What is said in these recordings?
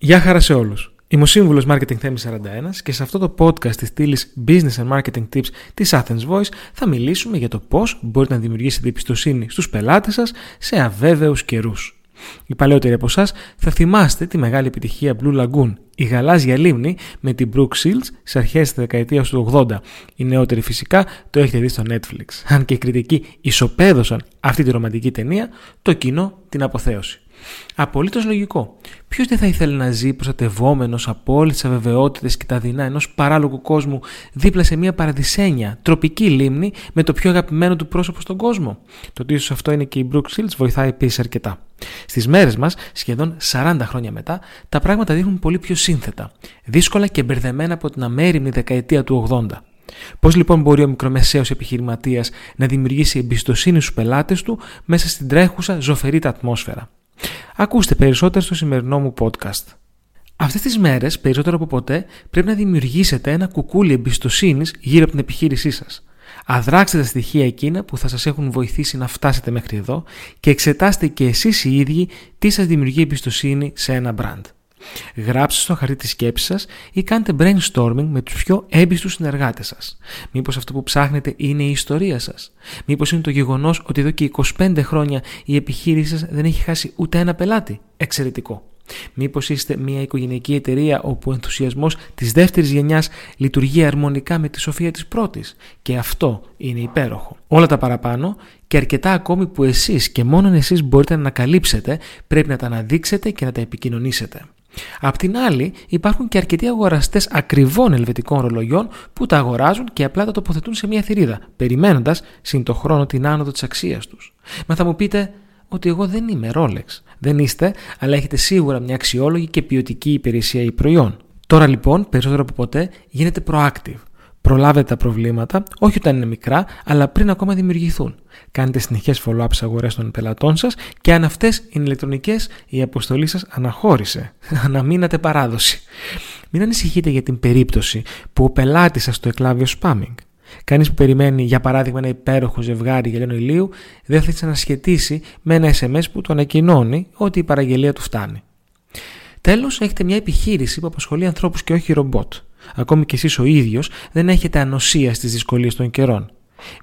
Γεια χαρά σε όλους. Είμαι ο σύμβουλος Marketing Θέμης 41 και σε αυτό το podcast της στήλης Business and Marketing Tips της Athens Voice θα μιλήσουμε για το πώς μπορείτε να δημιουργήσετε εμπιστοσύνη στους πελάτες σας σε αβέβαιους καιρούς. Οι παλαιότεροι από εσάς θα θυμάστε τη μεγάλη επιτυχία Blue Lagoon, η γαλάζια λίμνη με την Brooke Shields σε αρχές της δεκαετίας του 80. Οι νεότεροι φυσικά το έχετε δει στο Netflix. Αν και οι κριτικοί ισοπαίδωσαν αυτή τη ρομαντική ταινία, το κοινό την αποθέωση. Απολύτως λογικό. Ποιος δεν θα ήθελε να ζει προστατευόμενος από όλες τις αβεβαιότητες και τα δεινά ενός παράλογου κόσμου δίπλα σε μια παραδεισένια, τροπική λίμνη με το πιο αγαπημένο του πρόσωπο στον κόσμο; Το ότι ίσως αυτό είναι και η Brooke Shields βοηθάει επίσης αρκετά. Στις μέρες μας, σχεδόν 40 χρόνια μετά, τα πράγματα δείχνουν πολύ πιο σύνθετα, δύσκολα και μπερδεμένα από την αμέριμνη δεκαετία του 80. Πώς λοιπόν μπορεί ο μικρομεσαίος επιχειρηματίας να δημιουργήσει εμπιστοσύνη στους πελάτες του μέσα στην τρέχουσα ζωφερή ατμόσφαιρα; Ακούστε περισσότερο στο σημερινό μου podcast. Αυτές τις μέρες, περισσότερο από ποτέ, πρέπει να δημιουργήσετε ένα κουκούλι εμπιστοσύνης γύρω από την επιχείρησή σας. Αδράξτε τα στοιχεία εκείνα που θα σας έχουν βοηθήσει να φτάσετε μέχρι εδώ και εξετάστε και εσείς οι ίδιοι τι σας δημιουργεί εμπιστοσύνη σε ένα brand. Γράψτε στο χαρτί τη σκέψη σας ή κάντε brainstorming με τους πιο έμπιστους συνεργάτες σας. Μήπως αυτό που ψάχνετε είναι η ιστορία σας; Μήπως είναι το γεγονός ότι εδώ και 25 χρόνια η επιχείρησή σας δεν έχει χάσει ούτε ένα πελάτη; Εξαιρετικό. Μήπως είστε μια οικογενειακή εταιρεία όπου ο ενθουσιασμός της δεύτερης γενιάς λειτουργεί αρμονικά με τη σοφία της πρώτης; Και αυτό είναι υπέροχο. Όλα τα παραπάνω και αρκετά ακόμη που εσείς και μόνο εσείς μπορείτε να ανακαλύψετε πρέπει να τα αναδείξετε και να τα επικοινωνήσετε. Απ' την άλλη, υπάρχουν και αρκετοί αγοραστές ακριβών ελβετικών ρολογιών που τα αγοράζουν και απλά τα τοποθετούν σε μια θηρίδα, περιμένοντας συν το χρόνο την άνοδο της αξίας τους. Μα θα μου πείτε ότι εγώ δεν είμαι Rolex. Δεν είστε, αλλά έχετε σίγουρα μια αξιόλογη και ποιοτική υπηρεσία ή προϊόν. Τώρα λοιπόν, περισσότερο από ποτέ, γίνετε proactive. Προλάβετε τα προβλήματα, όχι όταν είναι μικρά, αλλά πριν ακόμα δημιουργηθούν. Κάντε συνεχές follow-up στι αγορές των πελατών σας και αν αυτές είναι ηλεκτρονικές, η αποστολή σας αναχώρησε. Αναμείνατε παράδοση. Μην ανησυχείτε για την περίπτωση που ο πελάτης σας το εκλάβει ως spamming. Κανείς που περιμένει, για παράδειγμα, ένα υπέροχο ζευγάρι γελένο ηλίου, δεν θα να σχετίσει με ένα SMS που του ανακοινώνει ότι η παραγγελία του φτάνει. Τέλος, έχετε μια επιχείρηση που απασχολεί ανθρώπους και όχι ρομπότ. Ακόμη και εσείς ο ίδιος δεν έχετε ανοσία στις δυσκολίες των καιρών.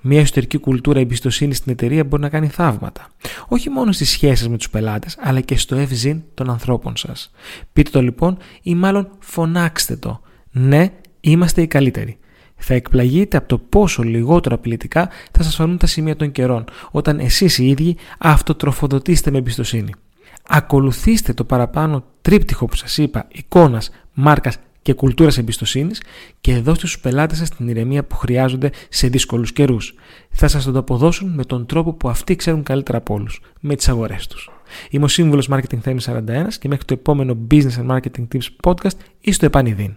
Μια εσωτερική κουλτούρα εμπιστοσύνης στην εταιρεία μπορεί να κάνει θαύματα. Όχι μόνο στις σχέσεις με τους πελάτες, αλλά και στο ευζήν των ανθρώπων σας. Πείτε το λοιπόν ή μάλλον φωνάξτε το. Ναι, είμαστε οι καλύτεροι. Θα εκπλαγείτε από το πόσο λιγότερο απειλητικά θα σας φανούν τα σημεία των καιρών, όταν εσείς οι ίδιοι αυτοτροφοδοτήσετε με εμπιστοσύνη. Ακολουθήστε το παραπάνω τρίπτυχο που σας είπα εικόνας, μάρκας και κουλτούρας εμπιστοσύνης και δώστε στους πελάτες σας την ηρεμία που χρειάζονται σε δύσκολους καιρούς. Θα σας το αποδώσουν με τον τρόπο που αυτοί ξέρουν καλύτερα από όλους, με τις αγορές τους. Είμαι ο σύμβουλος Marketing Theme 41 και μέχρι το επόμενο Business and Marketing Tips podcast ή στο επανειδήν.